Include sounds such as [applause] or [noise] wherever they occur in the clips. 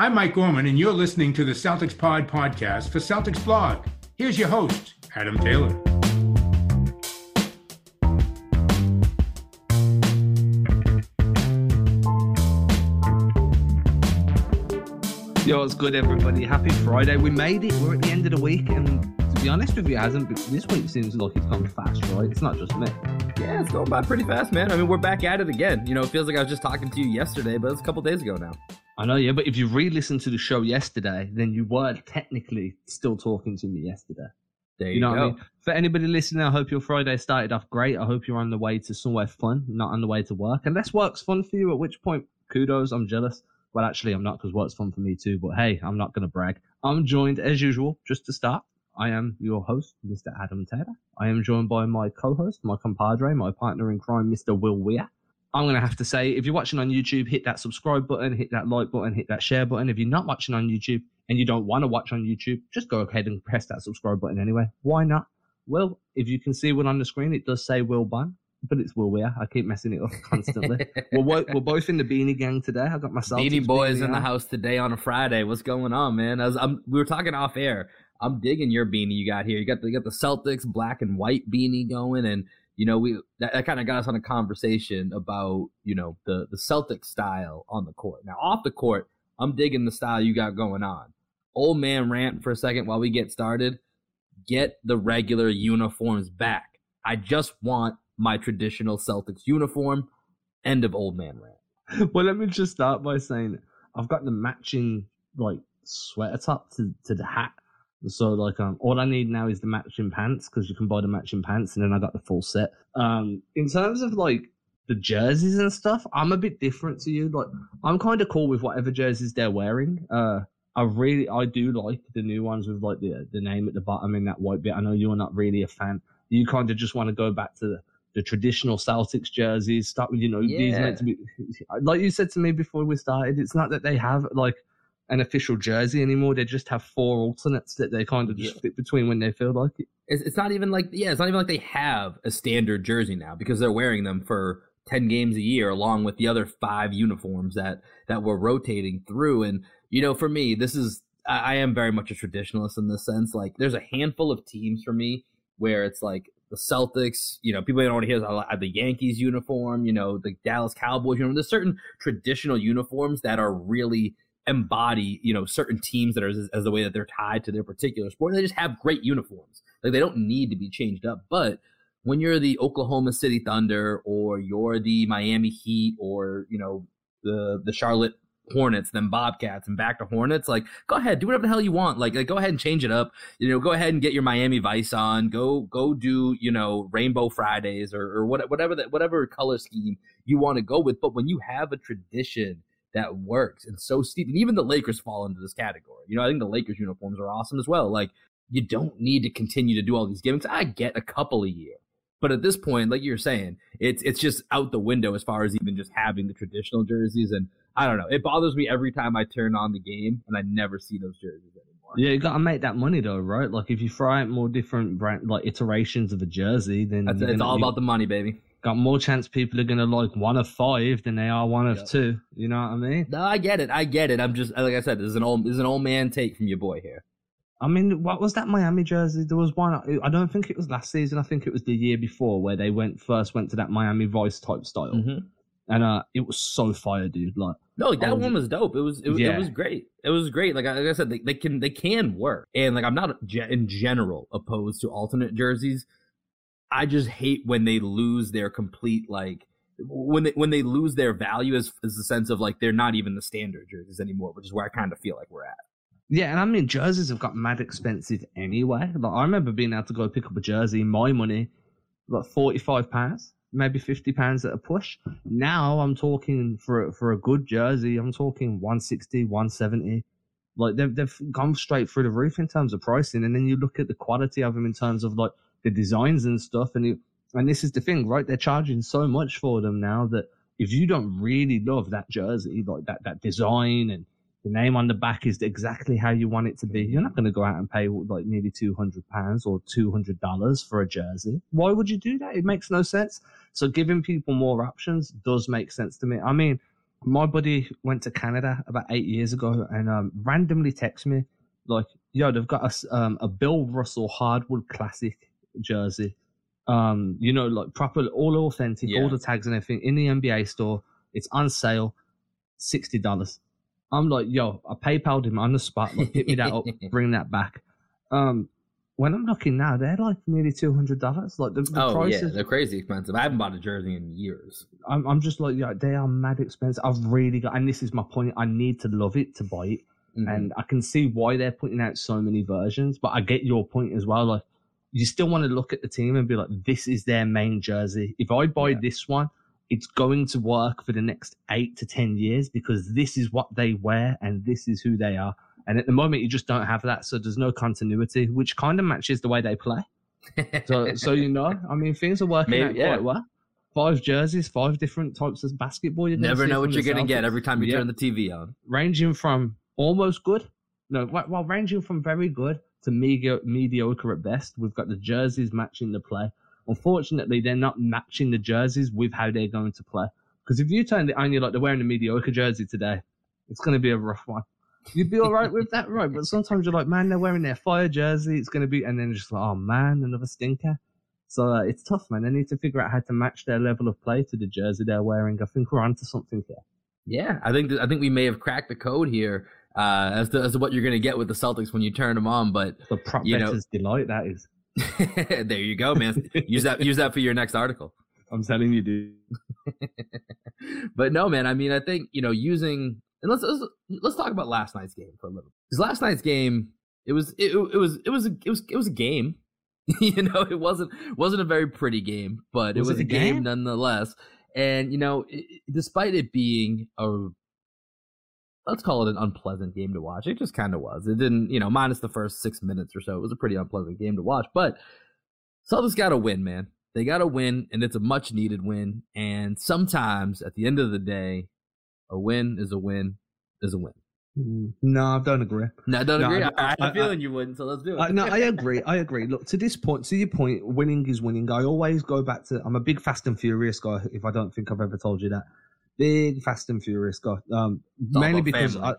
I'm Mike Gorman, and you're listening to the Celtics Pod podcast for Celtics Blog. Here's your host, Adam Taylor. Yo, what's good, everybody? Happy Friday. We made it. We're at the end of the week, and to be honest with you, it hasn't. This week seems like it's gone fast, right? It's not just me. Yeah, it's going by pretty fast, man. I mean, we're back at it again. You know, it feels like I was just talking to you yesterday, but it's a couple days ago now. I know, yeah, but if you re-listened to the show yesterday, then you were technically still talking to me yesterday. There you, You know go. what I mean? For anybody listening, I hope your Friday started off great. I hope you're on the way to somewhere fun, not on the way to work. Unless work's fun for you, at which point, kudos, I'm jealous. Well, actually, I'm not because work's fun for me too, but hey, I'm not going to brag. I'm joined, as usual, just to start. I am your host, Mr. Adam Taylor. I am joined by my co host, my compadre, my partner in crime, Mr. Will Weir. I'm going to have to say, if you're watching on YouTube, hit that subscribe button, hit that like button, hit that share button. If you're not watching on YouTube and you don't want to watch on YouTube, just go ahead and press that subscribe button anyway. Why not? Well, if you can see one on the screen, it does say Will Bunn, but it's Will Weir. I keep messing it up [laughs] constantly. we're, we're both in the beanie gang today. I got myself. Beanie Boys in the house today on a Friday. What's going on, man? I was, I'm, we were talking off air. I'm digging your beanie you got here. You got the, you got the Celtics black and white beanie going, and you know we that, that kind of got us on a conversation about you know the the Celtic style on the court. Now off the court, I'm digging the style you got going on. Old man rant for a second while we get started. Get the regular uniforms back. I just want my traditional Celtics uniform. End of old man rant. [laughs] well, let me just start by saying I've got the matching like sweater top to, to the hat. So like um, all I need now is the matching pants because you can buy the matching pants, and then I got the full set. Um, in terms of like the jerseys and stuff, I'm a bit different to you. Like I'm kind of cool with whatever jerseys they're wearing. Uh, I really I do like the new ones with like the the name at the bottom in that white bit. I know you're not really a fan. You kind of just want to go back to the, the traditional Celtics jerseys. Start with you know these meant to be like you said to me before we started. It's not that they have like an official jersey anymore. They just have four alternates that they kind of just Yeah. flip between when they feel like it. It's, it's not even like yeah, it's not even like they have a standard jersey now because they're wearing them for ten games a year, along with the other five uniforms that that we're rotating through. And you know, for me, this is I, I am very much a traditionalist in this sense. Like, there's a handful of teams for me where it's like the Celtics. You know, people don't want to hear this, uh, the Yankees uniform. You know, the Dallas Cowboys uniform. There's certain traditional uniforms that are really embody you know certain teams that are as, as the way that they're tied to their particular sport. They just have great uniforms. Like they don't need to be changed up. But when you're the oklahoma city thunder or you're the miami heat or you know the the charlotte hornets then bobcats and back to hornets like go ahead do whatever the hell you want. Like, like go ahead and change it up. You know go ahead and get your miami vice on. Go go do you know rainbow fridays or, or what, whatever that whatever color scheme you want to go with. But when you have a tradition that works and so steep. And even the Lakers fall into this category. You know, I think the Lakers uniforms are awesome as well. Like, you don't need to continue to do all these gimmicks. I get a couple a year. But at this point, like you're saying, it's it's just out the window as far as even just having the traditional jerseys. And I don't know. It bothers me every time I turn on the game and I never see those jerseys anymore. Yeah, you got to make that money though, right? Like if you throw out more different brand like iterations of a jersey, then That's, it's all about the money, baby. Got more chance people are gonna like one of five than they are one of Yep. two. You know what I mean? No, I get it. I get it. I'm just like I said. This is an old this is an old man take from your boy here. I mean, what was that Miami jersey? There was one. I don't think it was last season. I think it was the year before where they went first went to that Miami Vice type style, and uh, it was so fire, dude. Like, No, like that Oh, one was dope. It was it, was- yeah. it was great. It was great. Like I, like I said, they, they can they can work. And like I'm not in general opposed to alternate jerseys. I just hate when they lose their complete like when they when they lose their value as as the sense of like they're not even the standard jerseys anymore, which is where I kind of feel like we're at. yeah, and I mean jerseys have got mad expensive anyway. Like, I remember being able to go pick up a jersey, my money, like forty five pounds, maybe fifty pounds at a push. Now I'm talking for for a good jersey, I'm talking 160, 170. Like they've they've gone straight through the roof in terms of pricing, and then you look at the quality of them in terms of like the designs and stuff, and you, and this is the thing, right? They're charging so much for them now that if you don't really love that jersey, like that that design and the name on the back is exactly how you want it to be. You're not going to go out and pay like nearly two hundred pounds or two hundred dollars for a jersey. Why would you do that? It makes no sense. So giving people more options does make sense to me. I mean, my buddy went to Canada about eight years ago and um, randomly texted me like, "Yo, they've got a um, a Bill Russell hardwood classic jersey, um, you know, like proper, all authentic, Yeah. all the tags and everything in the NBA store. It's on sale, sixty dollars." I'm like, "Yo, I PayPal'd him on the spot, like, pick me that up, [laughs] bring that back." Um, when I'm looking now, they're like nearly two hundred dollars. Like the, the oh yeah, prices, they're crazy expensive. I haven't bought a jersey in years. I'm, I'm just like, yeah, they are mad expensive. I've really got, and this is my point. I need to love it to buy it, Mhm. and I can see why they're putting out so many versions. But I get your point as well. Like, you still want to look at the team and be like, this is their main jersey. If I buy Yeah. this one, it's going to work for the next eight to ten years because this is what they wear and this is who they are. And at the moment, you just don't have that, so there's no continuity, which kind of matches the way they play. So, so you know, I mean, things are working Maybe, out yeah. quite well. Five jerseys, five different types of basketball. You're Never know what you're gonna get every time you Yeah. turn the TV on. Ranging from almost good, no, well, ranging from very good to medio- mediocre at best. We've got the jerseys matching the play. Unfortunately, they're not matching the jerseys with how they're going to play. Because if you turn it on, you're like they're wearing a mediocre jersey today. It's going to be a rough one. You'd be all right with that, right? But sometimes you're like, man, they're wearing their fire jersey. It's going to be, and then just like, oh man, another stinker. So uh, it's tough, man. They need to figure out how to match their level of play to the jersey they're wearing. I think we're onto something here. Yeah, I think that, I think we may have cracked the code here uh, as to as to what you're gonna get with the Celtics when you turn them on. But The prop You know- delight, that is. [laughs] there you go, man. Use that use that for your next article. [laughs] I'm telling you, dude. [laughs] but no, man. I mean, I think you know using and let's let's, let's talk about last night's game for a little. Because last night's game, it was it, it was it was a, it was it was a game. you know, it wasn't wasn't a very pretty game, but Was it was it a game? game? nonetheless. And you know, it- despite it being a let's call it an unpleasant game to watch, it just kind of was. It didn't, you know, minus the first six minutes or so, it was a pretty unpleasant game to watch. But Celtics got to win, man. They got to win, and it's a much needed win. And sometimes, at the end of the day, a win is a win is a win. Mm, No, I don't agree. No, I don't No, agree. I- I, I, had I- a feeling you wouldn't, so let's do it. Uh, no, I agree. I agree. Look, to this point, to your point, winning is winning. I always go back to. I'm a big Fast and Furious guy. If I don't think I've ever told you that, big Fast and Furious guy. Um, mainly because family. I,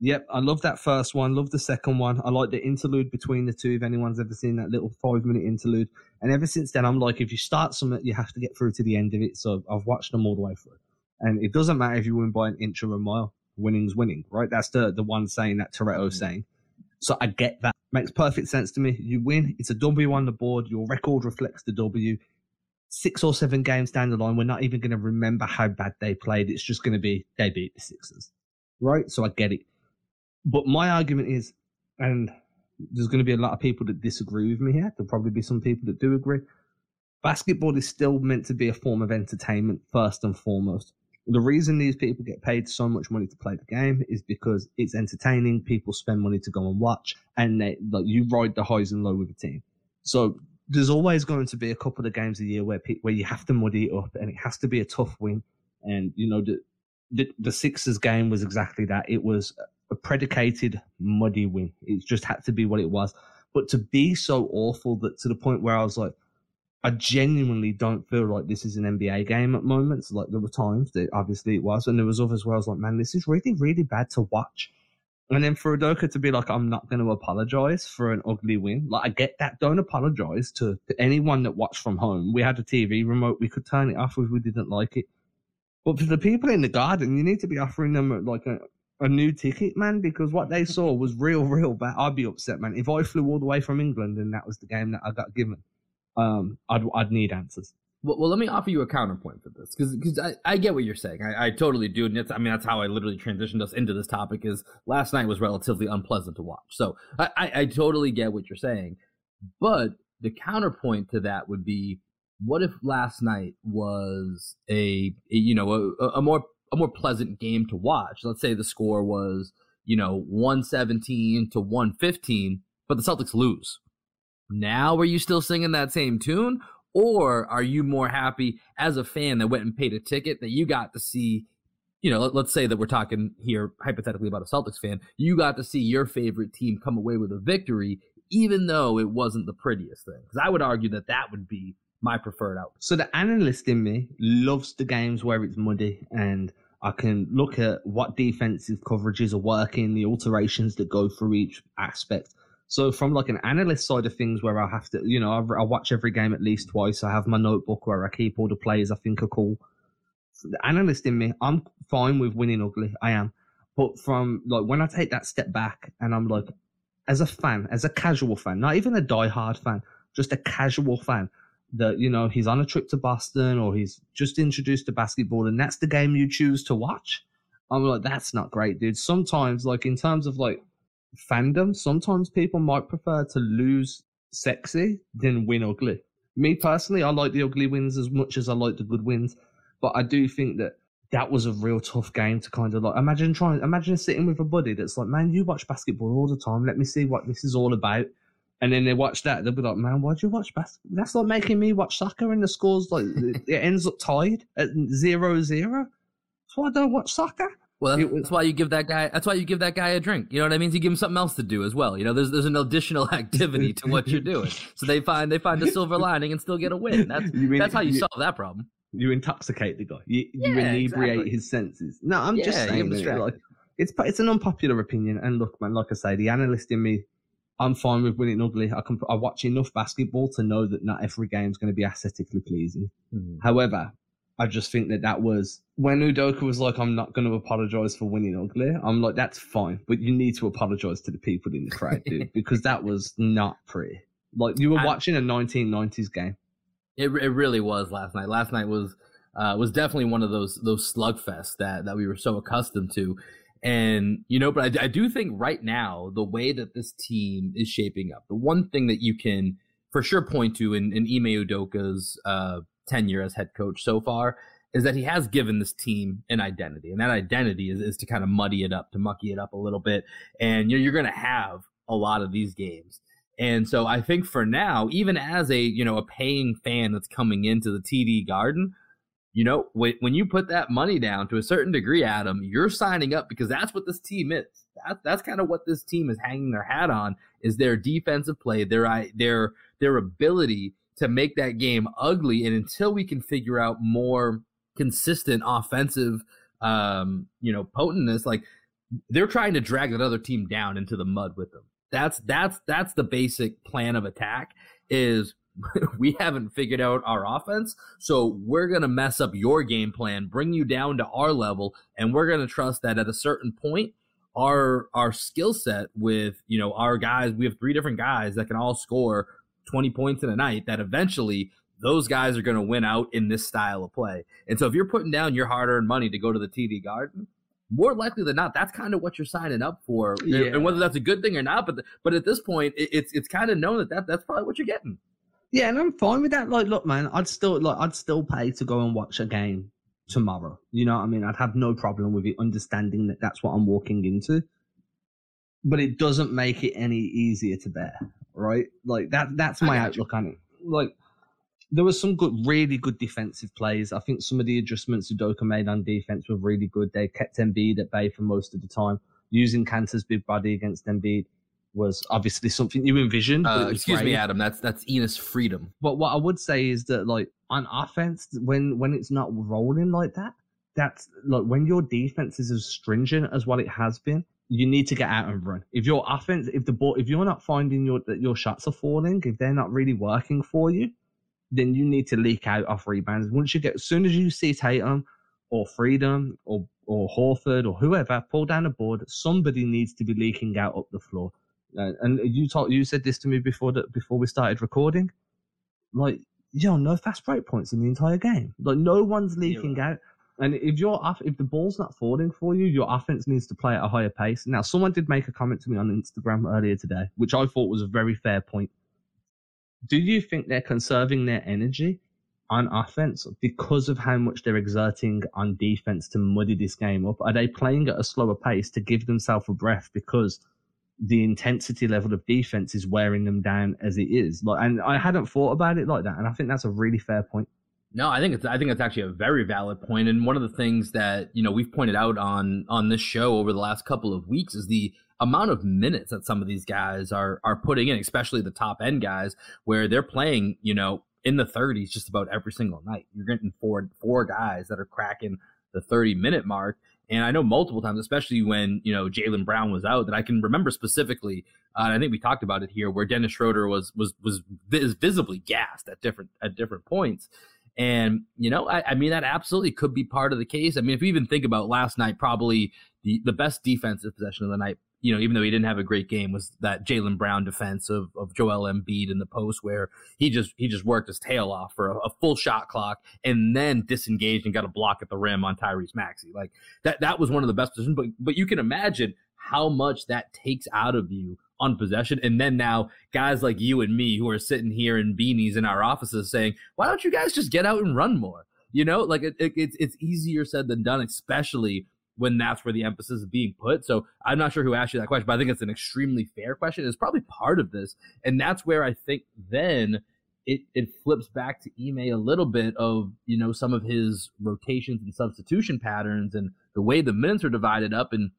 yep, I love that first one. Love the second one. I like the interlude between the two. If anyone's ever seen that little five minute interlude, and ever since then, I'm like, if you start something, you have to get through to the end of it. So I've watched them all the way through, and it doesn't matter if you win by an inch or a mile. Winning's winning, right? That's the the one saying that Toretto's Mhm. saying. So I get that. Makes perfect sense to me. You win. It's a W on the board. Your record reflects the W. Six or seven games down the line, we're not even going to remember how bad they played. It's just going to be they beat the Sixers. Right? So I get it. But my argument is, and there's going to be a lot of people that disagree with me here. There'll probably be some people that do agree. Basketball is still meant to be a form of entertainment first and foremost. The reason these people get paid so much money to play the game is because it's entertaining. People spend money to go and watch, and they like you ride the highs and lows with the team. So there's always going to be a couple of games a year where where you have to muddy it up, and it has to be a tough win. And you know the the, the Sixers game was exactly that. It was a predicated muddy win. It just had to be what it was. But to be so awful that to the point where I was like, I genuinely don't feel like this is an NBA game at moments. Like there were times that obviously it was, and there was others where I was like, man, this is really, really bad to watch. And then for Udoka to be like, I'm not going to apologize for an ugly win. Like I get that. Don't apologize to, to anyone that watched from home. We had a TV remote. We could turn it off if we didn't like it. But for the people in the garden, you need to be offering them like a, a new ticket, man, because what they saw was real, [laughs] real bad. I'd be upset, man. If I flew all the way from England and that was the game that I got given, um, I'd I'd need answers. Well, well, let me offer you a counterpoint for this because I, I get what you're saying. I, I totally do. And I mean, that's how I literally transitioned us into this topic is last night was relatively unpleasant to watch. So I, I, I totally get what you're saying. But the counterpoint to that would be what if last night was a, a you know, a, a more a more pleasant game to watch? Let's say the score was, you know, 117 to 115, but the Celtics lose. Now are you still singing that same tune? Or are you more happy as a fan that went and paid a ticket that you got to see? You know, let, us say that we're talking here hypothetically about a Celtics fan. You got to see your favorite team come away with a victory, even though it wasn't the prettiest thing. Because I would argue that that would be my preferred outcome. So the analyst in me loves the games where it's muddy, and I can look at what defensive coverages are working, the alterations that go through each aspect. So from like an analyst side of things, where I have to, you know, I, I watch every game at least twice. I have my notebook where I keep all the players I think are cool. The analyst in me, I'm fine with winning ugly. I am. But from like when I take that step back and I'm like, as a fan, as a casual fan, not even a die-hard fan, just a casual fan, that you know he's on a trip to Boston or he's just introduced to basketball and that's the game you choose to watch. I'm like, that's not great, dude. Sometimes, like in terms of like fandom, sometimes people might prefer to lose sexy than win ugly. Me personally, I like the ugly wins as much as I like the good wins, but I do think that that was a real tough game to kind of like imagine trying imagine sitting with a buddy that's like, man, you watch basketball all the time. Let me see what this is all about. And then they watch that, they'll be like, man, why'd you watch basketball? That's like making me watch soccer and the scores like it ends up tied at zero zero. Why I don't watch soccer. Well, that's, that's, why you give that guy. That's why you give that guy a drink. You know what I mean? You give him something else to do as well. You know, there's there's an additional [laughs] activity to what you're doing. So they find they find a silver [laughs] lining and still get a win. That's mean, that's how you, you, solve that problem. You intoxicate the guy. You, yeah, you inebriate exactly. his senses. No, I'm yeah, just saying. That, like, it's it's an unpopular opinion. And look, man, like I say, the analyst in me, I'm fine with winning ugly. I can I watch enough basketball to know that not every game is going to be aesthetically pleasing. Mm-hmm. However, I just think that that was when Udoka was like, "I'm not going to apologize for winning ugly." I'm like, "That's fine, but you need to apologize to the people in the crowd, dude, [laughs] because that was not pretty." Like you were I, watching a 1990s game. It it really was last night. Last night was uh, was definitely one of those those slugfests that that we were so accustomed to. And you know, but I, I do think right now the way that this team is shaping up, the one thing that you can for sure point to in, in Ime Udoka's uh, tenure as head coach so far is that he has given this team an identity, and that identity is, is to kind of muddy it up, to mucky it up a little bit, and you're, you're going to have a lot of these games. And so I think for now, even as a you know a paying fan that's coming into the TD Garden, you know when, when you put that money down to a certain degree, Adam, you're signing up because that's what this team is. That, that's kind of what this team is hanging their hat on is their defensive play, their their their ability to make that game ugly. And until we can figure out more consistent offensive, um, you know, potentness, like they're trying to drag that other team down into the mud with them. That's that's that's the basic plan of attack. Is [laughs] we haven't figured out our offense, so we're gonna mess up your game plan, bring you down to our level, and we're gonna trust that at a certain point our our skill set with you know our guys we have three different guys that can all score 20 points in a night that eventually those guys are going to win out in this style of play. And so if you're putting down your hard earned money to go to the TD Garden, more likely than not, that's kind of what you're signing up for. Yeah. And whether that's a good thing or not, but but at this point, it, it's it's kind of known that, that that's probably what you're getting. Yeah, and I'm fine with that. Like, look, man, I'd still like I'd still pay to go and watch a game tomorrow. You know what I mean? I'd have no problem with it, understanding that that's what I'm walking into. But it doesn't make it any easier to bear right? Like that that's my outlook on it. Like there was some good, really good defensive plays. I think some of the adjustments Udoka made on defense were really good. They kept Embiid at bay for most of the time. Using Kanter's big body against Embiid was obviously something you envisioned. Uh, excuse great. me, Adam. That's that's Enes Freedom. But what I would say is that like on offense, when when it's not rolling like that, that's like when your defense is as stringent as what it has been, you need to get out and run. If your offense, if the ball, if you're not finding your that your shots are falling, if they're not really working for you, then you need to leak out off rebounds. Once you get, as soon as you see Tatum or Freedom or or Horford or whoever pull down a board, somebody needs to be leaking out up the floor. And you talk, you said this to me before that before we started recording. Like, yo, no fast break points in the entire game. Like, no one's leaking yeah. out. And if your if the ball's not falling for you, your offense needs to play at a higher pace. Now, someone did make a comment to me on Instagram earlier today, which I thought was a very fair point. Do you think they're conserving their energy on offense because of how much they're exerting on defense to muddy this game up? Are they playing at a slower pace to give themselves a breath because the intensity level of defense is wearing them down as it is? Like, and I hadn't thought about it like that, and I think that's a really fair point. No, I think it's I think it's actually a very valid point, and one of the things that you know we've pointed out on on this show over the last couple of weeks is the amount of minutes that some of these guys are are putting in, especially the top end guys, where they're playing you know in the 30s just about every single night. You're getting four four guys that are cracking the 30 minute mark. And I know multiple times, especially when you know Jaylen Brown was out, that I can remember specifically. Uh, I think we talked about it here, where Dennis Schroeder was was was vis- visibly gassed at different at different points. And you know, I, I, mean, that absolutely could be part of the case. I mean, if you even think about last night, probably the the best defensive possession of the night you know, even though he didn't have a great game, was that Jaylen Brown defense of, of Joel Embiid in the post where he just he just worked his tail off for a, a, full shot clock and then disengaged and got a block at the rim on Tyrese Maxey. Like that that was one of the best positions. But but you can imagine how much that takes out of you on possession. And then now guys like you and me who are sitting here in beanies in our offices saying, why don't you guys just get out and run more? You know, like it, it, it's it's easier said than done, especially when that's where the emphasis is being put. So I'm not sure who asked you that question, but I think it's an extremely fair question. It's probably part of this. And that's where I think then it, it flips back to Ime a little bit of, you know, some of his rotations and substitution patterns and the way the minutes are divided up. And,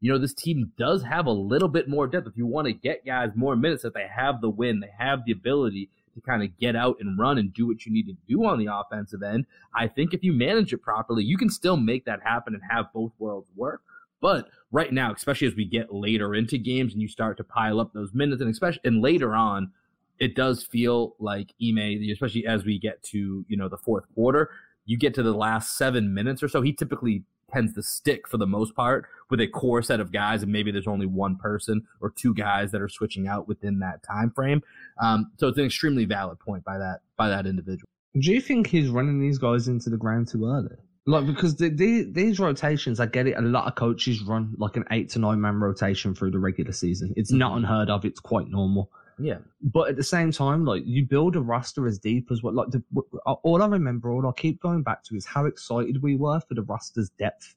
you know, this team does have a little bit more depth. If you want to get guys more minutes, that they have the win, they have the ability to kind of get out and run and do what you need to do on the offensive end. I think if you manage it properly, you can still make that happen and have both worlds work. But right now, especially as we get later into games and you start to pile up those minutes, and especially and later on, it does feel like Ime, especially as we get to you know the fourth quarter, you get to the last seven minutes or so. He typically tends to stick for the most part with a core set of guys, and maybe there's only one person or two guys that are switching out within that time frame. Um, so it's an extremely valid point by that by that individual. Do you think he's running these guys into the ground too early? Like because the, the, these rotations, I get it. A lot of coaches run like an eight to nine man rotation through the regular season. It's mm-hmm. not unheard of. It's quite normal. Yeah. But at the same time, like you build a roster as deep as what, like the, uh, all I remember, all I keep going back to is how excited we were for the roster's depth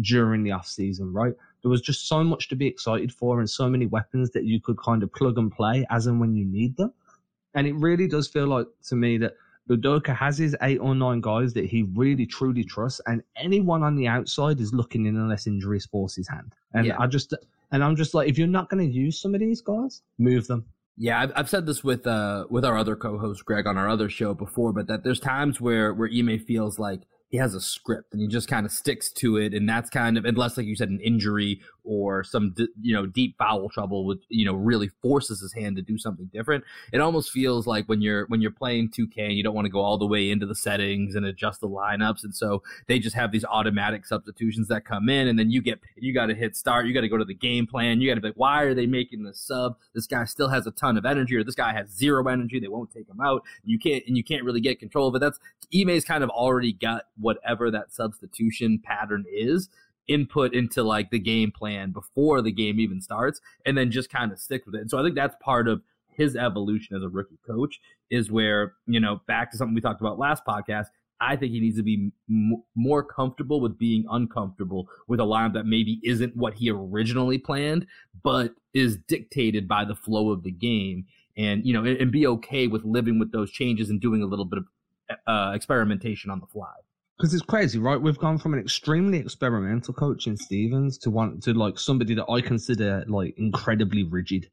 during the off season, right? There was just so much to be excited for and so many weapons that you could kind of plug and play as and when you need them. And it really does feel like to me that Udoka has his eight or nine guys that he really truly trusts, and anyone on the outside is looking in unless injuries force his hand. And yeah. I just and I'm just like, if you're not going to use some of these guys, move them. Yeah, I've, I've said this with uh with our other co-host Greg on our other show before, but that there's times where where Ime feels like he has a script and he just kind of sticks to it and that's kind of unless like you said an injury or some you know deep foul trouble with you know really forces his hand to do something different. It almost feels like when you're when you're playing 2k and you don't want to go all the way into the settings and adjust the lineups and so they just have these automatic substitutions that come in and then you get you got to hit start you got to go to the game plan you got to be like why are they making this sub? This guy still has a ton of energy or this guy has zero energy they won't take him out. You can't and you can't really get control of it. That's Ime's kind of already got whatever that substitution pattern is input into like the game plan before the game even starts and then just kind of stick with it. And so I think that's part of his evolution as a rookie coach is where, you know, back to something we talked about last podcast, I think he needs to be m- more comfortable with being uncomfortable with a lineup that maybe isn't what he originally planned, but is dictated by the flow of the game. And, you know, and, and be okay with living with those changes and doing a little bit of uh, experimentation on the fly because it's crazy, right? We've gone from an extremely experimental coach in Stevens to one to like somebody that I consider like incredibly rigid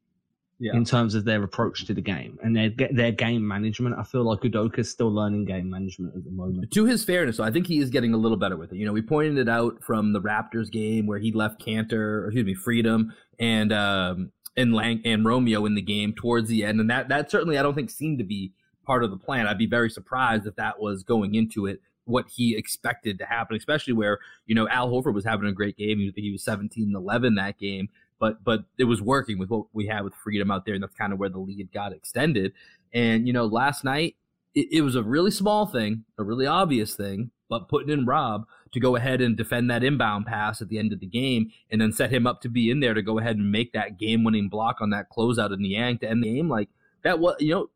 yeah. in terms of their approach to the game and their their game management. I feel like Udoka's still learning game management at the moment. To his fairness, I think he is getting a little better with it. You know, we pointed it out from the Raptors game where he left Kanter, or excuse me, Freedom and um and Lang and Romeo in the game towards the end, and that that certainly I don't think seemed to be part of the plan. I'd be very surprised if that was going into it what he expected to happen, especially where, you know, Al Horford was having a great game. He he was 17 and 11 that game, but, but it was working with what we had with freedom out there. And that's kind of where the lead got extended. And, you know, last night, it, it was a really small thing, a really obvious thing, but putting in Rob to go ahead and defend that inbound pass at the end of the game and then set him up to be in there to go ahead and make that game winning block on that closeout in Niang to end the game. Like that was, you know,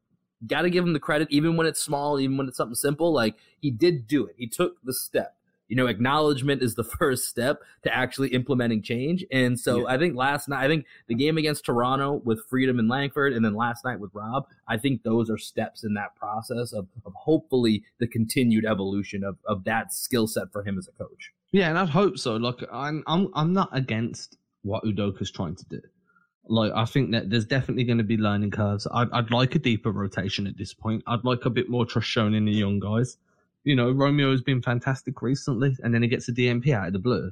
got to give him the credit, even when it's small, even when it's something simple. Like he did do it. He took the step. You know, acknowledgement is the [laughs] first step to actually implementing change. And so yeah. I think last night, I think the game against Toronto with Freedom and Langford, and then last night with Rob, I think those are steps in that process of, of hopefully the continued evolution of, of that skill set for him as a coach. Yeah, and I'd hope so. Look, I'm, I'm, I'm not against what Udoka's trying to do. Like I think that there's definitely going to be learning curves. I'd, I'd like a deeper rotation at this point. I'd like a bit more trust shown in the young guys You know, Romeo has been fantastic recently, and then he gets a DNP out of the blue.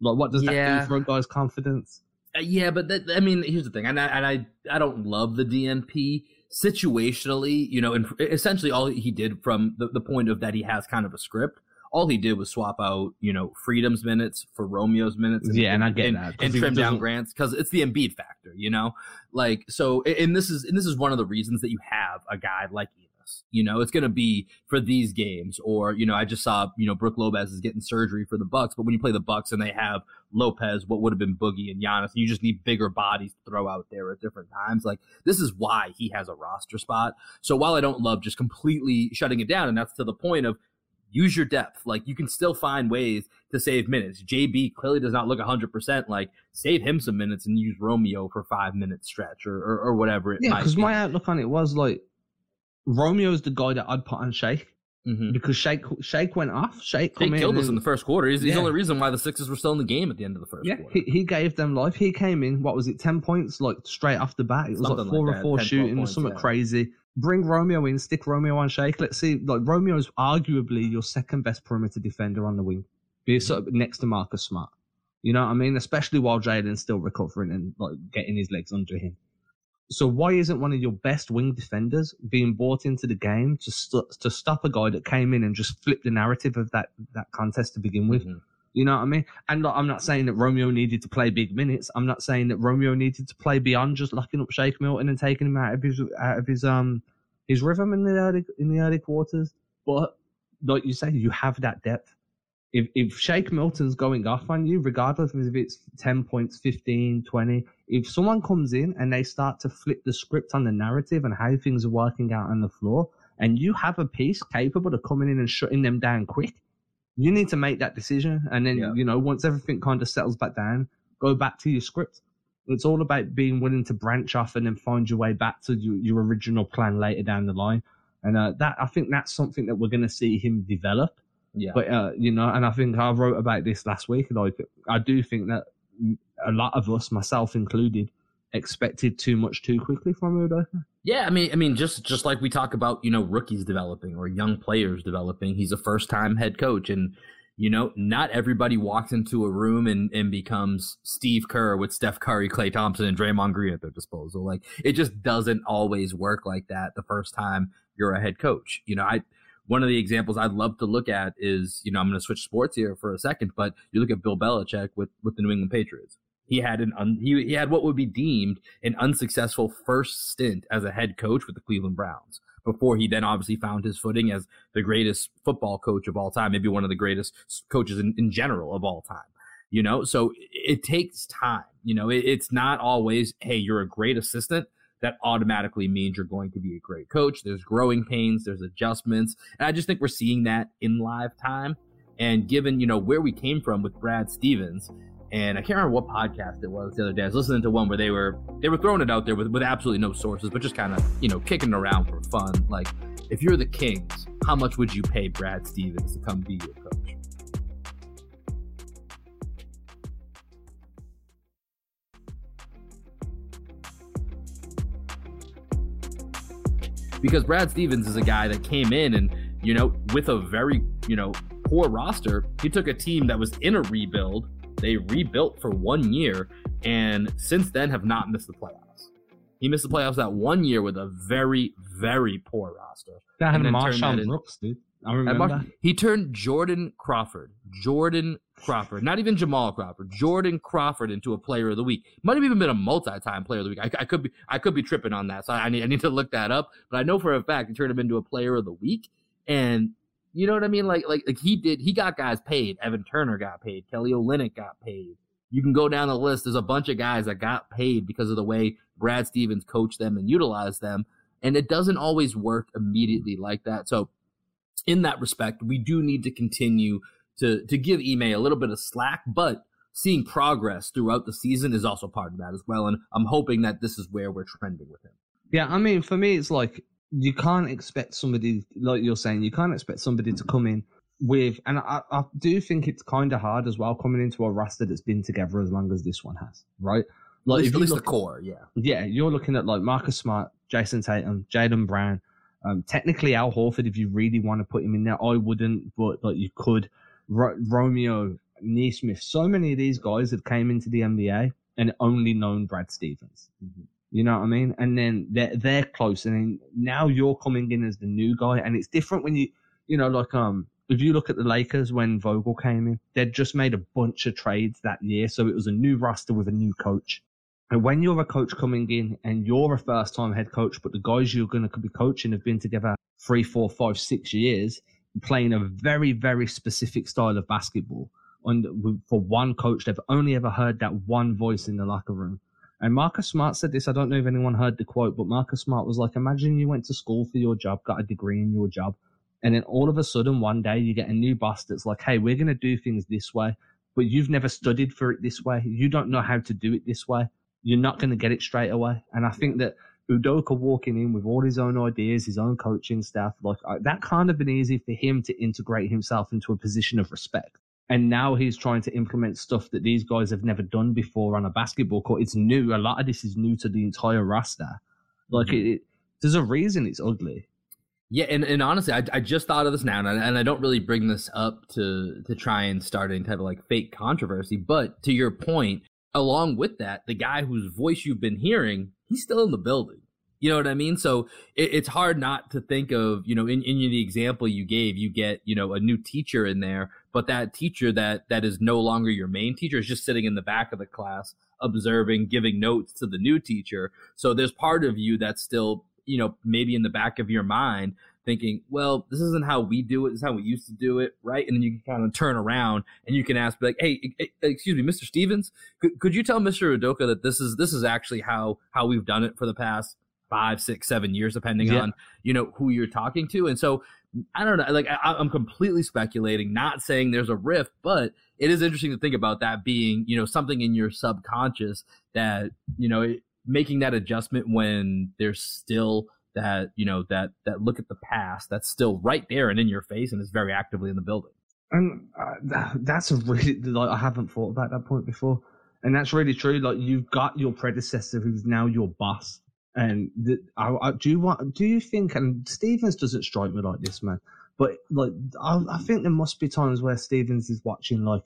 Like, what does that Yeah. do for a guy's confidence? Uh, yeah, but that, I mean, here's the thing, and I, and I I don't love the DNP situationally. You know, and essentially all he did from the, the point of that he has kind of a script. All he did was swap out, you know, Freedom's minutes for Romeo's minutes. Yeah, and I get and, that, and trim down Grant's because it's the Embiid factor, you know. Like so, and this is and this is one of the reasons that you have a guy like Enes. You know, it's going to be for these games, or you know, I just saw you know Brook Lopez is getting surgery for the Bucks, but when you play the Bucks and they have Lopez, what would have been Boogie and Giannis, you just need bigger bodies to throw out there at different times. Like this is why he has a roster spot. So while I don't love just completely shutting it down, and that's to the point of use your depth. Like you can still find ways to save minutes. JB clearly does not look 100%. Like save him some minutes and use Romeo for five minute stretch or, or, or whatever it Yeah, because be. my outlook on it was like Romeo's the guy that I'd put on Shake Mhm. because Shake Shake went off. Shake They killed in us in the first quarter. He's, he's Yeah. the only reason why the Sixers were still in the game at the end of the first Yeah, quarter. he, he gave them life. He came in, what was it, 10 points, like straight off the bat. It was Something like like four that, or four 10, shooting, points, something yeah. crazy. Bring Romeo in, stick Romeo on Shake. Let's see. Like, Romeo's arguably your second best perimeter defender on the wing, be sort of next to Marcus Smart. You know what I mean? Especially while Jaden's still recovering and like getting his legs under him. So why isn't one of your best wing defenders being brought into the game to st- to stop a guy that came in and just flipped the narrative of that that contest to begin with? Mhm. You know what I mean? And like, I'm not saying that Romeo needed to play big minutes. I'm not saying that Romeo needed to play beyond just locking up Shake Milton and taking him out of his out of his um his rhythm in the early in the early quarters. But like you say, you have that depth. If if Shake Milton's going off on you, regardless of if it's 10 points, 15, 20, if someone comes in and they start to flip the script on the narrative and how things are working out on the floor, and you have a piece capable of coming in and shutting them down quick, you need to make that decision. And then, Yeah. you know, once everything kind of settles back down, go back to your script. It's all about being willing to branch off and then find your way back to your, your original plan later down the line. And uh, that I think that's something that we're going to see him develop. Yeah. But uh, you know, and I think I wrote about this last week. Like, I do think that a lot of us, myself included, expected too much too quickly from Udoka. Yeah, I mean, I mean, just just like we talk about, you know, rookies developing or young players developing. He's a first time head coach, and you know, not everybody walks into a room and and becomes Steve Kerr with Steph Curry, Klay Thompson, and Draymond Green at their disposal. Like it just doesn't always work like that the first time you're a head coach. You know, I one of the examples I'd love to look at is, you know, I'm going to switch sports here for a second, but you look at Bill Belichick with with the New England Patriots he had an un, he, he had what would be deemed an unsuccessful first stint as a head coach with the Cleveland Browns before he then obviously found his footing as the greatest football coach of all time, maybe one of the greatest coaches in, in general of all time. You know, so it, it takes time. You know, it, it's not always, hey, you're a great assistant. That automatically means you're going to be a great coach. There's growing pains, there's adjustments. And I just think we're seeing that in live time. And given, you know, where we came from with Brad Stevens, and I can't remember what podcast it was the other day. I was listening to one where they were they were throwing it out there with, with absolutely no sources, but just kind of you know kicking around for fun. Like, if you're the Kings, how much would you pay Brad Stevens to come be your coach? Because Brad Stevens is a guy that came in and you know with a very you know poor roster, he took a team that was in a rebuild they rebuilt for one year and since then have not missed the playoffs. He missed the playoffs that one year with a very, very poor roster. That had that MarShon Brooks, dude. I remember. Mar- he turned Jordan Crawford, Jordan Crawford, not even Jamal Crawford, Jordan Crawford into a player of the week. Might have even been a multi-time player of the week. I, I could be, I could be tripping on that, so I need, I need to look that up. But I know for a fact he turned him into a player of the week, and you know what I mean? Like, like, like he did. He got guys paid. Evan Turner got paid. Kelly Olynyk got paid. You can go down the list. There's a bunch of guys that got paid because of the way Brad Stevens coached them and utilized them. And it doesn't always work immediately like that. So, in that respect, we do need to continue to to give Ime a little bit of slack, but seeing progress throughout the season is also part of that as well. And I'm hoping that this is where we're trending with him. Yeah, I mean, for me, it's like you can't expect somebody, like you're saying, you can't expect somebody to come in with, and I, I do think it's kind of hard as well coming into a roster that's been together as long as this one has, right? At Like, least, if at least look, the core, yeah. yeah, you're looking at like Marcus Smart, Jayson Tatum, Jaden Brown, Um, technically, Al Horford, if you really want to put him in there, I wouldn't, but like you could. Ro- Romeo, Nesmith, so many of these guys have came into the NBA and only known Brad Stevens. Mm-hmm. You know what I mean? And then they're they're close, and then now you're coming in as the new guy, and it's different when you, you know, like um, if you look at the Lakers when Vogel came in, they'd just made a bunch of trades that year, so it was a new roster with a new coach. And when you're a coach coming in and you're a first time head coach, but the guys you're going to be coaching have been together three, four, five, six years, playing a very, very specific style of basketball. And for one coach, they've only ever heard that one voice in the locker room. And Marcus Smart said this. I don't know if anyone heard the quote, but Marcus Smart was like, Imagine you went to school for your job, got a degree in your job, and then all of a sudden one day you get a new boss that's like, Hey, we're going to do things this way, but you've never studied for it this way. You don't know how to do it this way you're not going to get it straight away. And I think that Udoka walking in with all his own ideas, his own coaching staff, like that kind of been easy for him to integrate himself into a position of respect. And now he's trying to implement stuff that these guys have never done before on a basketball court. It's new. A lot of this is new to the entire roster. Like mm-hmm. it, it, there's a reason it's ugly. Yeah, and, and honestly, I, I just thought of this now, and I, and I don't really bring this up to to try and start any type of like fake controversy. But to your point, along with that, the guy whose voice you've been hearing, he's still in the building. You know what I mean? So it, it's hard not to think of, you know, in, in the example you gave, you get, you know, a new teacher in there, but that teacher that that is no longer your main teacher is just sitting in the back of the class, observing, giving notes to the new teacher. So there's part of you that's still, you know, maybe in the back of your mind thinking, well, this isn't how we do it. This is how we used to do it, right? And then you can kind of turn around and you can ask, like, hey, excuse me, Mr. Stevens, could, could you tell Mr. Udoka that this is this is actually how how we've done it for the past five, six, seven years, depending yeah. on you know who you're talking to. And so I don't know, like I, I'm completely speculating, not saying there's a rift, but it is interesting to think about that being you know something in your subconscious that you know making that adjustment when there's still that you know that that look at the past that's still right there and in your face and is very actively in the building and uh, that's a really like i haven't thought about that point before and that's really true like you've got your predecessor who's now your boss and the, I, I, do you want do you think and stevens doesn't strike me like this man but like I, I think there must be times where stevens is watching like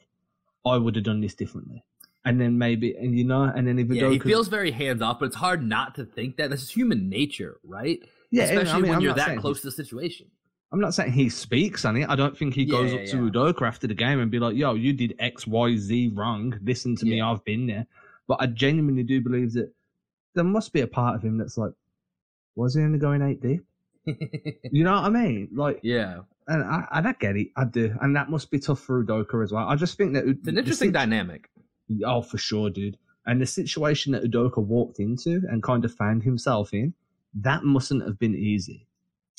i would have done this differently and then maybe and you know and then if yeah, he feels very hands off, but it's hard not to think that this is human nature, right? Yeah, especially I mean, when I'm you're that close to the situation. I'm not saying he speaks on it. I don't think he goes yeah, up to yeah. Udoka after the game and be like, "Yo, you did X, Y, Z wrong. Listen to me. I've been there." But I genuinely do believe that there must be a part of him that's like, "Was he only going eight deep?" [laughs] you know what I mean? Like, yeah. And I, I don't get it. I do, and that must be tough for Udoka as well. I just think that it's an interesting dynamic. Oh, for sure, dude. And the situation that Udoka walked into and kind of found himself in, that mustn't have been easy.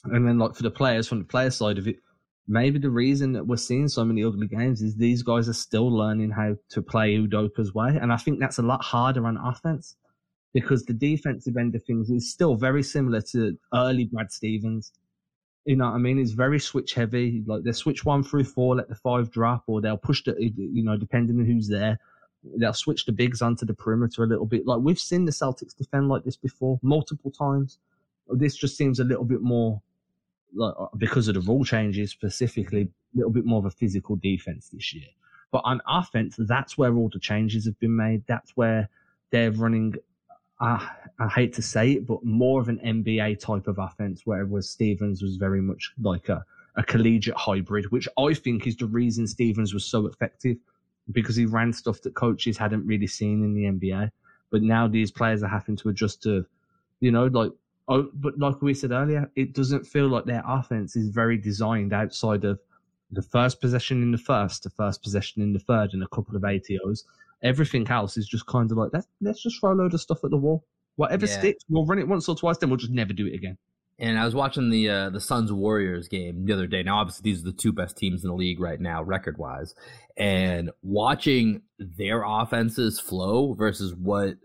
And then, like for the players, from the player side of it, maybe the reason that we're seeing so many ugly games is these guys are still learning how to play Udoka's way. And I think that's a lot harder on offense because the defensive end of things is still very similar to early Brad Stevens. You know what I mean? It's very switch heavy. Like they switch one through four, let the five drop, or they'll push the, you know, depending on who's there they'll switch the bigs onto the perimeter a little bit. Like we've seen the Celtics defend like this before multiple times. This just seems a little bit more like uh, because of the rule changes specifically, a little bit more of a physical defense this year. But on offense, that's where all the changes have been made. That's where they're running. Uh, I hate to say it, but more of an NBA type of offense, whereas Stevens was very much like a, a collegiate hybrid, which I think is the reason Stevens was so effective because he ran stuff that coaches hadn't really seen in the NBA. But now these players are having to adjust to, you know, like, oh, but like we said earlier, it doesn't feel like their offense is very designed outside of the first possession in the first, the first possession in the third, and a couple of ATOs. Everything else is just kind of like, let's, let's just throw a load of stuff at the wall. Whatever yeah. sticks, we'll run it once or twice, then we'll just never do it again. And I was watching the uh, the Suns Warriors game the other day. Now, obviously, these are the two best teams in the league right now, record wise. And watching their offenses flow versus what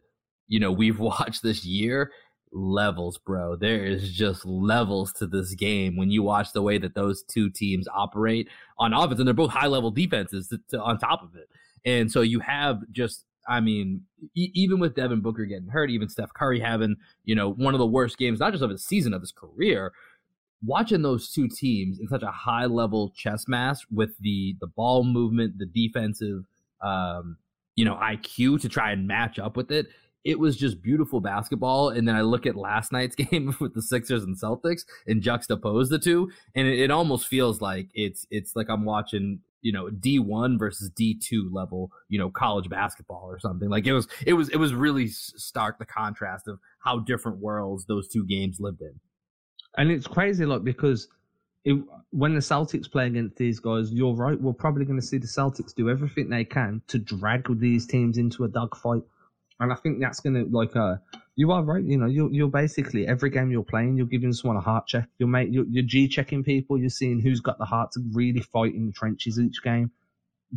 you know we've [laughs] watched this year, levels, bro. There is just levels to this game when you watch the way that those two teams operate on offense, and they're both high level defenses to, to, on top of it. And so you have just I mean, e- even with Devin Booker getting hurt, even Steph Curry having, you know, one of the worst games, not just of his season, of his career, watching those two teams in such a high level chess match with the the ball movement, the defensive, um, you know, IQ to try and match up with it. It was just beautiful basketball. And then I look at last night's [laughs] game with the Sixers and Celtics and juxtapose the two, and it, it almost feels like it's it's like I'm watching you know D1 versus D2 level, you know, college basketball or something. Like it was it was it was really stark the contrast of how different worlds those two games lived in. And it's crazy, like because it, when the Celtics play against these guys, you're right. We're probably going to see the Celtics do everything they can to drag these teams into a dogfight, and I think that's going to like uh you are right. You know, you're you're basically every game you're playing, you're giving someone a heart check. You're make you're, you're G checking people. You're seeing who's got the heart to really fight in the trenches each game.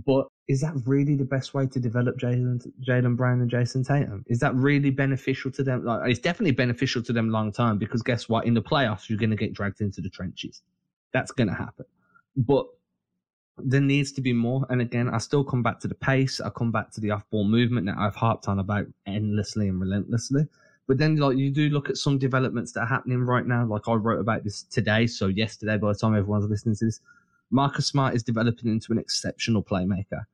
But is that really the best way to develop Jaylen Jaylen Brown and Jayson Tatum? Is that really beneficial to them? Like, it's definitely beneficial to them long term because guess what? In the playoffs, you're going to get dragged into the trenches. That's going to happen. But there needs to be more. And again, I still come back to the pace. I come back to the off-ball movement that I've harped on about endlessly and relentlessly. But then, like you do look at some developments that are happening right now. Like I wrote about this today, so yesterday, by the time everyone's listening to this, Marcus Smart is developing into an exceptional playmaker.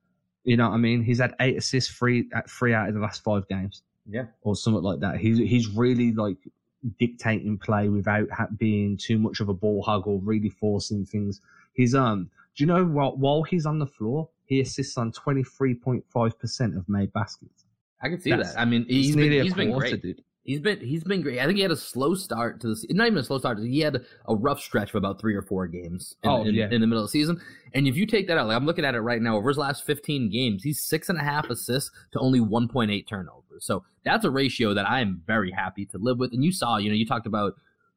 You know what I mean? He's had eight assists, three at three out of the last five games. Yeah, or something like that. He's he's really like dictating play without being too much of a ball hog or really forcing things. He's um. Do you know what? While he's on the floor, he assists on twenty three point five percent of made baskets. I can see That's, that. I mean, he's been, he's been great. Dude. He's been he's been great. I think he had a slow start to this. Not even a slow start. He had a rough stretch of about three or four games in, oh, in, yeah. in the middle of the season. And if you take that out, like I'm looking at it right now, over his last 15 games, he's six and a half assists to only 1.8 turnovers. So that's a ratio that I am very happy to live with. And you saw, you know, you talked about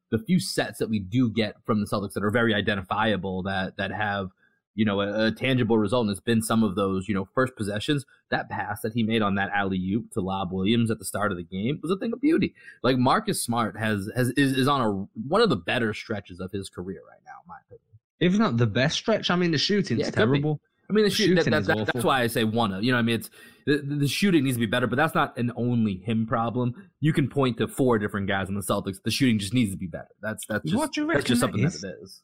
the few sets that we do get from the Celtics that are very identifiable that that have you know, a, a, tangible result. And it's been some of those, you know, first possessions. That pass that he made on that alley oop to Rob Williams at the start of the game was a thing of beauty. Like Marcus Smart has has is, is on a one of the better stretches of his career right now, in my opinion. If not the best stretch, I mean the shooting's yeah, terrible. I mean the, the shoot, shooting that, that, that, that's why I say one of. You know, I mean it's the, the shooting needs to be better, but that's not an only him problem. You can point to four different guys in the Celtics. The shooting just needs to be better. That's that's just, what do you that's just something that, that it is.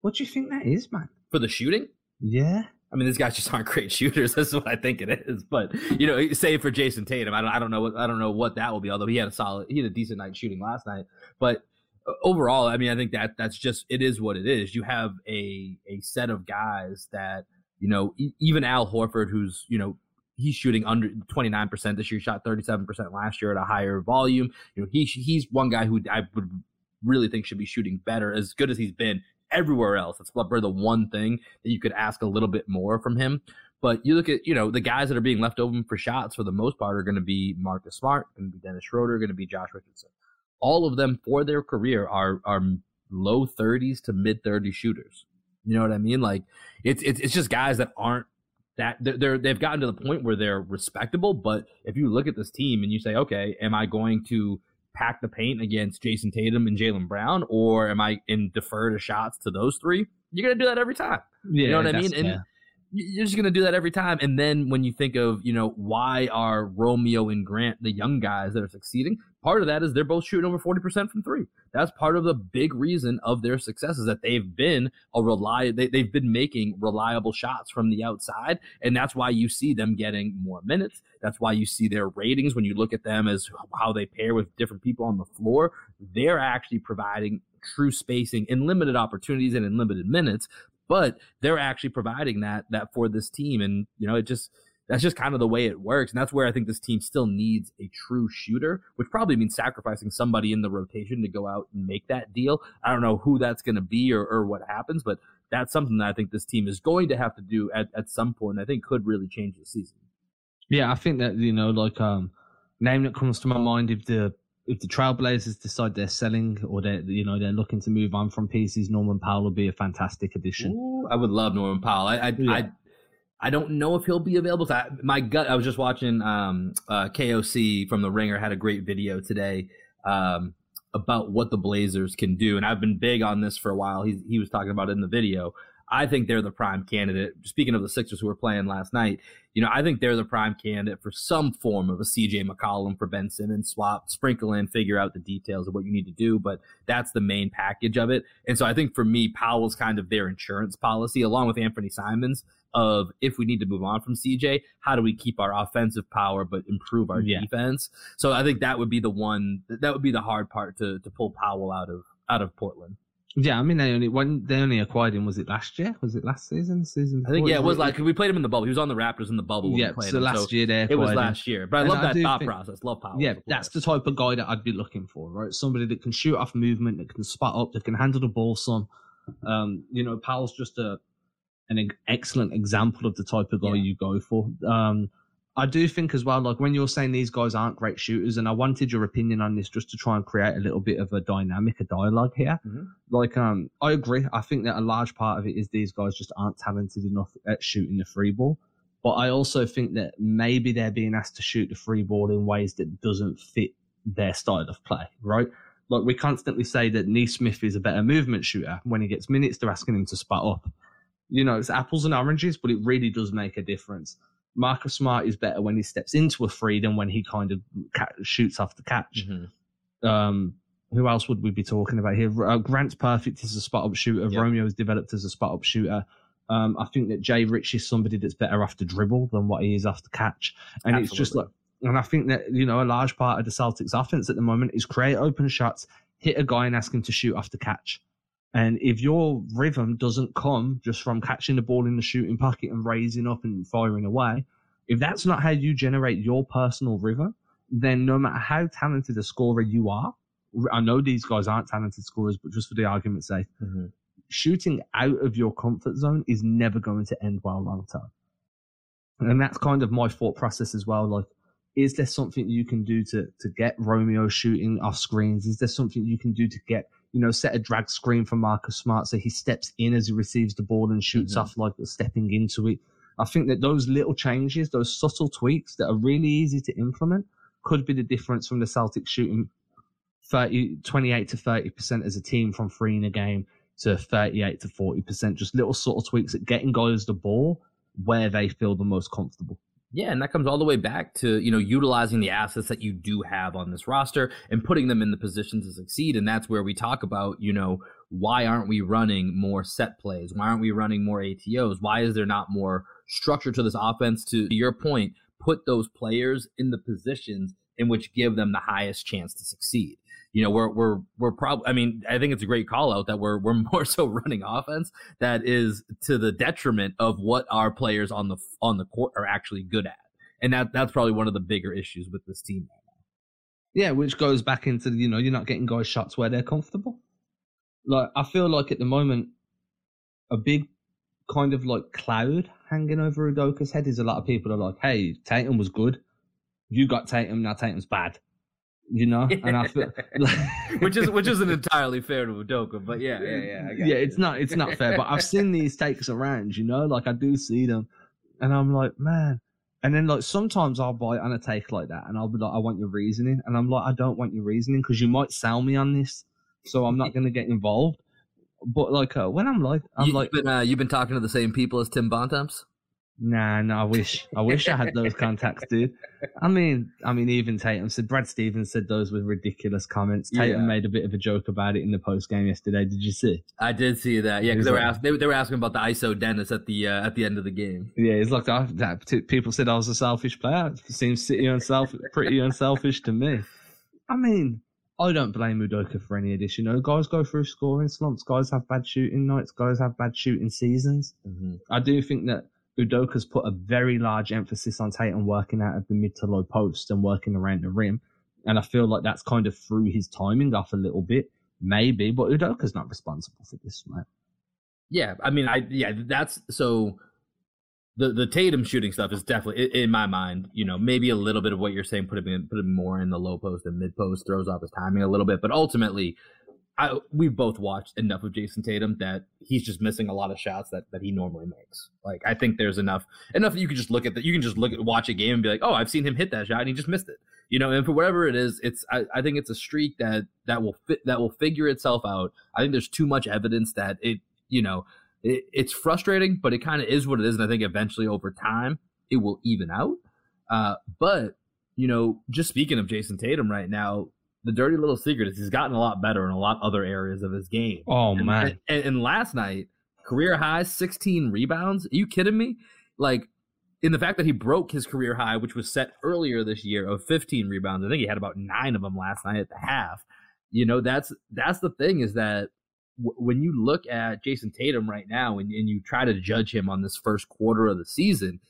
What do you think that is, man? For the shooting? Yeah. I mean, these guys just aren't great shooters. [laughs] That's what I think it is. But you know, say for Jayson Tatum, I don't, I don't know what, I don't know what that will be. Although he had a solid, he had a decent night shooting last night. But uh, overall, I mean, I think that that's just it is what it is. You have a a set of guys that you know, even Al Horford, who's you know he's shooting under 29% this year, shot 37% last year at a higher volume. You know, he he's one guy who I would really think should be shooting better as good as he's been everywhere else. That's probably the one thing that you could ask a little bit more from him. But you look at, you know, the guys that are being left open for shots for the most part are going to be Marcus Smart, going to be Dennis Schroeder, going to be Josh Richardson. All of them for their career are are low 30s to mid 30s shooters. You know what I mean? Like it's it's it's just guys that aren't that they're, they're they've gotten to the point where they're respectable. But if you look at this team and you say, okay, am I going to pack the paint against Jayson Tatum and Jaylen Brown, or am I in defer to shots to those three? You're gonna do that every time. Yeah, you know what I mean? And yeah. You're just gonna do that every time. And then when you think of, you know, why are Romeo and Grant the young guys that are succeeding? part of that is they're both shooting over 40% from three. That's part of the big reason of their success is that they've been a rely they, they've been making reliable shots from the outside. And that's why you see them getting more minutes. That's why you see their ratings when you look at them as how they pair with different people on the floor. They're actually providing true spacing in limited opportunities and in limited minutes, but they're actually providing that that for this team. And you know, it just that's just kind of the way it works. And that's where I think this team still needs a true shooter, which probably means sacrificing somebody in the rotation to go out and make that deal. I don't know who that's going to be or, or what happens, but that's something that I think this team is going to have to do at, at some point. I think could really change the season. Yeah, I think that, you know, like, um, name that comes to my mind if the if the Trailblazers decide they're selling or they're you know they're looking to move on from pieces, Norman Powell would be a fantastic addition. Ooh, I would love Norman Powell. I I, yeah. I I don't know if he'll be available. My gut, I was just watching um, uh, KOC from the Ringer had a great video today um, about what the Blazers can do, and I've been big on this for a while. He he was talking about it in the video. I think they're the prime candidate. Speaking of the Sixers who were playing last night, you know, I think they're the prime candidate for some form of a CJ McCollum for Ben Simmons swap, sprinkle in, figure out the details of what you need to do, but that's the main package of it. And so I think for me, Powell's kind of their insurance policy, along with Anthony Simons, of if we need to move on from CJ, how do we keep our offensive power but improve our yeah. defense? So I think that would be the one that would be the hard part to to pull Powell out of out of Portland. Yeah, I mean they only when they only acquired him was it last year? Was it last season? Season? I think yeah, it was like we played him in the bubble. He was on the Raptors in the bubble. Yeah, so him. last so year they it was last year. But I love that thought think, process. Love Powell. Yeah, that's the type of guy that I'd be looking for, right? Somebody that can shoot off movement, that can spot up, that can handle the ball some. Um, you know, Powell's just a an excellent example of the type of guy yeah. you go for. Um, I do think as well, like when you're saying these guys aren't great shooters, and I wanted your opinion on this just to try and create a little bit of a dynamic, a dialogue here. Mm-hmm. Like, um, I agree. I think that a large part of it is these guys just aren't talented enough at shooting the free ball. But I also think that maybe they're being asked to shoot the free ball in ways that doesn't fit their style of play, right? Like we constantly say that Nesmith is a better movement shooter. When he gets minutes, they're asking him to spot up. You know, it's apples and oranges, but it really does make a difference. Marcus Smart is better when he steps into a free than when he kind of ca- shoots off the catch. Mm-hmm. Um, who else would we be talking about here? Uh, Grant's perfect as a spot up shooter. Yep. Romeo is developed as a spot up shooter. Um, I think that Jay Rich is somebody that's better off the dribble than what he is off the catch. And Absolutely. it's just like, and I think that, you know, a large part of the Celtics offense at the moment is create open shots, hit a guy and ask him to shoot off the catch. And if your rhythm doesn't come just from catching the ball in the shooting pocket and raising up and firing away, if that's not how you generate your personal rhythm, then no matter how talented a scorer you are, I know these guys aren't talented scorers, but just for the argument's sake, mm-hmm. shooting out of your comfort zone is never going to end well long term. And that's kind of my thought process as well. Like, is there something you can do to to get Romeo shooting off screens? Is there something you can do to get you know, set a drag screen for Marcus Smart so he steps in as he receives the ball and shoots mm-hmm. off like stepping into it. I think that those little changes, those subtle tweaks that are really easy to implement, could be the difference from the Celtics shooting 30, 28 to 30% as a team from three in a game to 38 to 40%. Just little subtle tweaks at getting guys the ball where they feel the most comfortable. Yeah, and that comes all the way back to, you know, utilizing the assets that you do have on this roster and putting them in the position to succeed. And that's where we talk about, you know, why aren't we running more set plays? Why aren't we running more ATOs? Why is there not more structure to this offense? To your point, put those players in the positions in which give them the highest chance to succeed you know, we're we're we're probably. I mean, I think it's a great call out that we're we're [laughs] more so running offense that is to the detriment of what our players on the on the court are actually good at, and that that's probably one of the bigger issues with this team right now. Yeah, which goes back into you know you're not getting guys shots where they're comfortable. Like I feel like at the moment, a big kind of like cloud hanging over Udoka's head is a lot of people are like, "Hey, Tatum was good. You got Tatum now. Tatum's bad." You know, and I feel [laughs] which is which isn't entirely fair to Udoka, but yeah, yeah, yeah, yeah. You. It's not it's not fair, but I've seen these takes around, you know, like I do see them, and I'm like, man. And then like sometimes I'll buy on a take like that, and I'll be like, I want your reasoning, and I'm like, I don't want your reasoning because you might sell me on this, so I'm not going to get involved. But like uh, when I'm like, I'm you, like, been, uh, you've been talking to the same people as Tim Bontemps. Nah, no, I wish, I wish I had those contacts, dude. I mean, I mean, even Tatum said Brad Stevens said those were ridiculous comments. Tatum yeah. made a bit of a joke about it in the post game yesterday. Did you see? I did see that. Yeah, because they were like, they, they, were asking about the ISO Dennis at the uh, at the end of the game. Yeah, it's like that. People said I was a selfish player. It seems pretty unselfish, pretty unselfish to me. I mean, I don't blame Udoka for any of this. You know, guys go through scoring slumps. Guys have bad shooting nights. Guys have bad shooting seasons. Mm-hmm. I do think that Udoka's put a very large emphasis on Tatum working out of the mid to low post and working around the rim. And I feel like that's kind of threw his timing off a little bit, maybe, but Udoka's not responsible for this, right? Yeah, I mean, I yeah, that's so. The the Tatum shooting stuff is definitely in my mind. You know, maybe a little bit of what you're saying, put him in, put him more in the low post and mid post, throws off his timing a little bit. But ultimately, I, we've both watched enough of Jayson Tatum that he's just missing a lot of shots that, that he normally makes. Like I think there's enough enough that you can just look at that. You can just look at watch a game and be like, oh, I've seen him hit that shot and he just missed it. You know, and for whatever it is, it's I, I think it's a streak that that will fit that will figure itself out. I think there's too much evidence that it you know it, it's frustrating, but it kind of is what it is. And I think eventually over time it will even out. Uh, but you know, just speaking of Jayson Tatum right now, the dirty little secret is he's gotten a lot better in a lot other areas of his game. Oh and, man! And, and last night, career high, 16 rebounds. Are you kidding me? Like in the fact that he broke his career high, which was set earlier this year of 15 rebounds. I think he had about nine of them last night at the half. You know, that's that's the thing is that w- when you look at Jayson Tatum right now and, and you try to judge him on this first quarter of the season,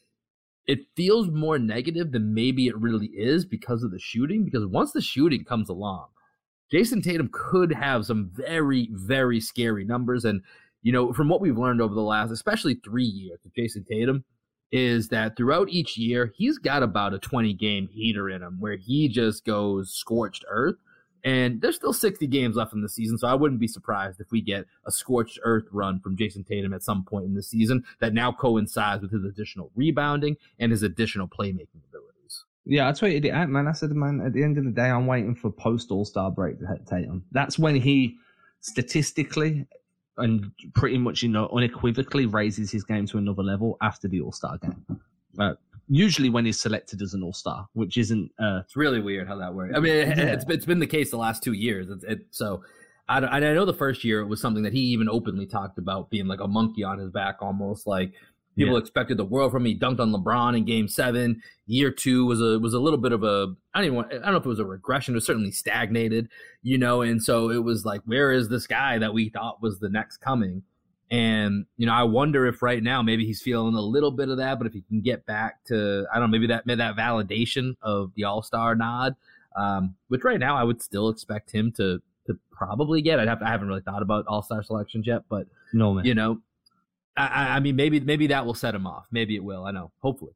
it feels more negative than maybe it really is because of the shooting. Because once the shooting comes along, Jayson Tatum could have some very, very scary numbers. And, you know, from what we've learned over the last, especially three years of Jayson Tatum, is that throughout each year, he's got about a 20 game heater in him where he just goes scorched earth. And there's still 60 games left in the season, so I wouldn't be surprised if we get a scorched earth run from Jayson Tatum at some point in the season that now coincides with his additional rebounding and his additional playmaking abilities. Yeah, I tweeted it out, man. I said, man, at the end of the day, I'm waiting for post All Star break to hit Tatum. That's when he statistically and pretty much, you know, unequivocally raises his game to another level after the All Star game. Uh, usually when he's selected as an All Star, which isn't. Uh, it's really weird how that works. I mean, it, yeah. it's, it's been the case the last two years. It's, it, so I, I know the first year it was something that he even openly talked about being like a monkey on his back, almost like people yeah. expected the world from me. He dunked on LeBron in Game Seven. Year two was a was a little bit of a I don't even want, I don't know if it was a regression. It was certainly stagnated, you know. And so it was like, where is this guy that we thought was the next coming? And you know, I wonder if right now maybe he's feeling a little bit of that, but if he can get back to I don't know, maybe that that validation of the All Star nod, um, which right now I would still expect him to to probably get. I'd have to, I haven't really thought about All Star selections yet, but no, man. you know, I, I, mean, maybe maybe that will set him off. Maybe it will. I know. Hopefully.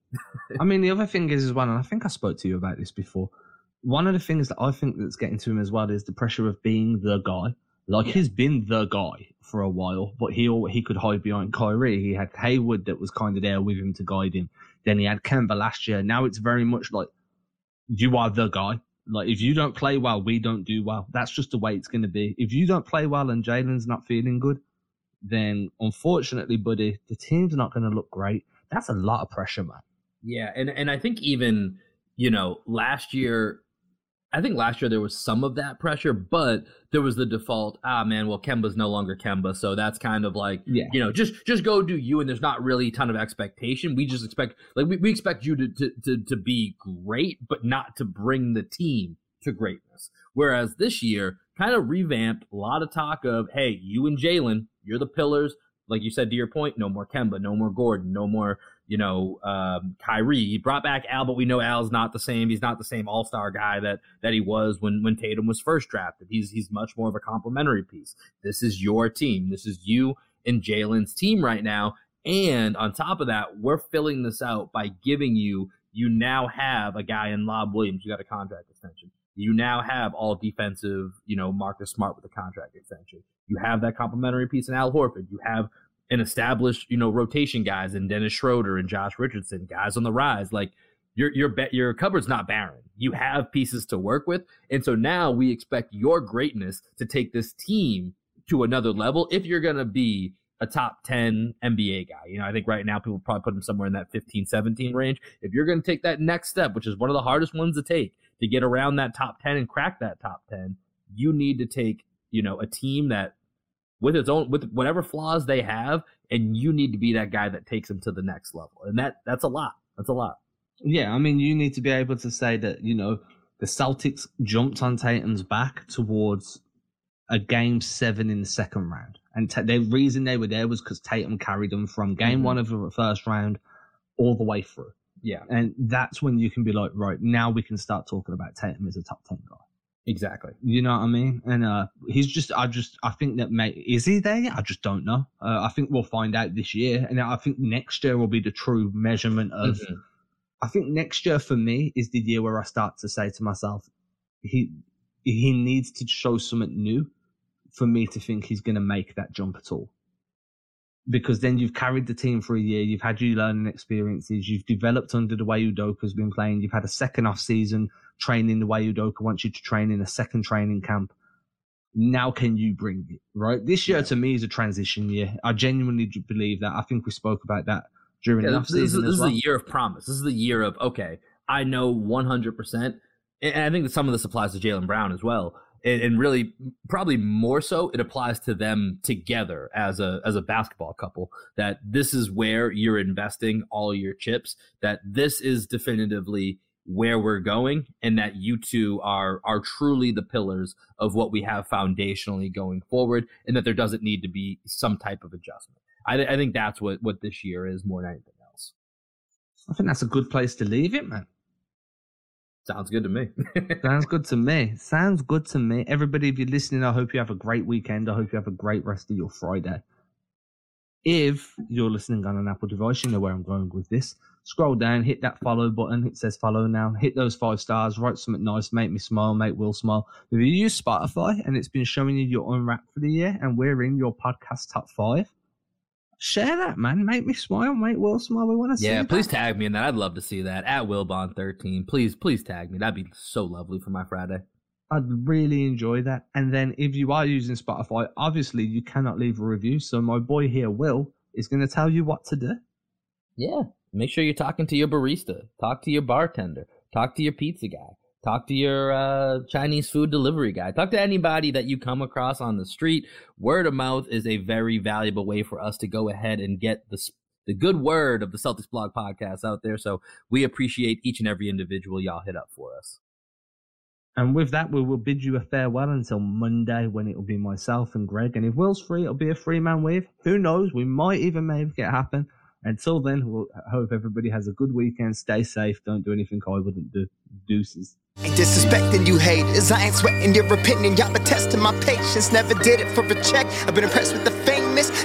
I mean, the [laughs] other thing is as well, and I think I spoke to you about this before. One of the things that I think that's getting to him as well is the pressure of being the guy. Like yeah. he's been the guy for a while, but he he could hide behind Kyrie. He had Hayward that was kind of there with him to guide him. Then he had Kemba last year. Now it's very much like you are the guy. Like if you don't play well, we don't do well. That's just the way it's going to be. If you don't play well and Jaylen's not feeling good, then unfortunately, buddy, the team's not going to look great. That's a lot of pressure, man. Yeah, and and I think even you know last year I think last year there was some of that pressure, but there was the default, ah man, well Kemba's no longer Kemba, so that's kind of like yeah. you know, just just go do you and there's not really a ton of expectation. We just expect like we, we expect you to, to to to be great, but not to bring the team to greatness. Whereas this year, kind of revamped a lot of talk of, hey, you and Jaylen, you're the pillars. Like you said to your point, no more Kemba, no more Gordon, no more you know, um, Kyrie. He brought back Al, but we know Al's not the same. He's not the same All Star guy that that he was when when Tatum was first drafted. He's he's much more of a complementary piece. This is your team. This is you and Jaylen's team right now. And on top of that, we're filling this out by giving you. You now have a guy in Rob Williams. You got a contract extension. You now have all defensive, you know, Marcus Smart with a contract extension. You have that complementary piece in Al Horford. You have and established, you know, rotation guys and Dennis Schroeder and Josh Richardson, guys on the rise. Like your your your cupboard's not barren. You have pieces to work with, and so now we expect your greatness to take this team to another level. If you're gonna be a top 10 NBA guy. You know, I think right now people probably put him somewhere in that 15, 17 range. If you're going to take that next step, which is one of the hardest ones to take to get around that top 10 and crack that top 10, you need to take, you know, a team that with its own with whatever flaws they have, and you need to be that guy that takes them to the next level. And that that's a lot. That's a lot. Yeah, I mean, you need to be able to say that you know the Celtics jumped on Tatum's back towards a game seven in the second round, and t- the reason they were there was because Tatum carried them from game mm-hmm. one of the first round all the way through. Yeah, and that's when you can be like, right now we can start talking about Tatum as a top ten guy. Exactly. You know what I mean? And uh, he's just, I just, I think that may is he there? I just don't know. Uh, I think we'll find out this year, and I think next year will be the true measurement of. Mm-hmm. I think next year for me is the year where I start to say to myself, he he needs to show something new for me to think he's going to make that jump at all because then you've carried the team for a year, you've had your learning experiences, you've developed under the way Udoka's been playing, you've had a second off season training the way Udoka wants you to train in a second training camp. now can you bring it right? This year to me is a transition year. I genuinely believe that. I think we spoke about that during Yeah, the this, this, this as well. is a year of promise. This is the year of okay. I know 100, percent and I think that some of this applies to Jaylen Brown as well, and, and really probably more so it applies to them together as a as a basketball couple. That this is where you're investing all your chips. That this is definitively where we're going, and that you two are are truly the pillars of what we have foundationally going forward, and that there doesn't need to be some type of adjustment. I, th- I think that's what what this year is more than anything else. I think that's a good place to leave it, man. Sounds good to me. [laughs] Sounds good to me. Sounds good to me. Everybody, if you're listening, I hope you have a great weekend. I hope you have a great rest of your Friday. If you're listening on an Apple device, you know where I'm going with this. Scroll down, hit that follow button. It says follow now. Hit those five stars. Write something nice. Make me smile. Make Will smile. If you use Spotify and it's been showing you your unwrapped for the year and we're in your podcast top five, share that, man. Make me smile. Make Will smile. We want to see yeah, that. please tag me in that. I'd love to see that at Wilbon13. Please, please tag me. That'd be so lovely for my Friday. I'd really enjoy that. And then if you are using Spotify, obviously you cannot leave a review. So my boy here, Will, is going to tell you what to do. Yeah, make sure you're talking to your barista. Talk to your bartender. Talk to your pizza guy. Talk to your uh, Chinese food delivery guy. Talk to anybody that you come across on the street. Word of mouth is a very valuable way for us to go ahead and get the the good word of the Celtics Blog podcast out there. So we appreciate each and every individual y'all hit up for us. And with that, we will bid you a farewell until Monday when it will be myself and Greg. And if Will's free, it'll be a three man wave. Who knows? We might even make it happen. Until then, we'll hope everybody has a good weekend. Stay safe. Don't do anything I wouldn't do. Deuces. Ain't disrespecting you haters. I ain't sweating your opinion. Y'all been testing my patience. Never did it for a check. I've been impressed with the.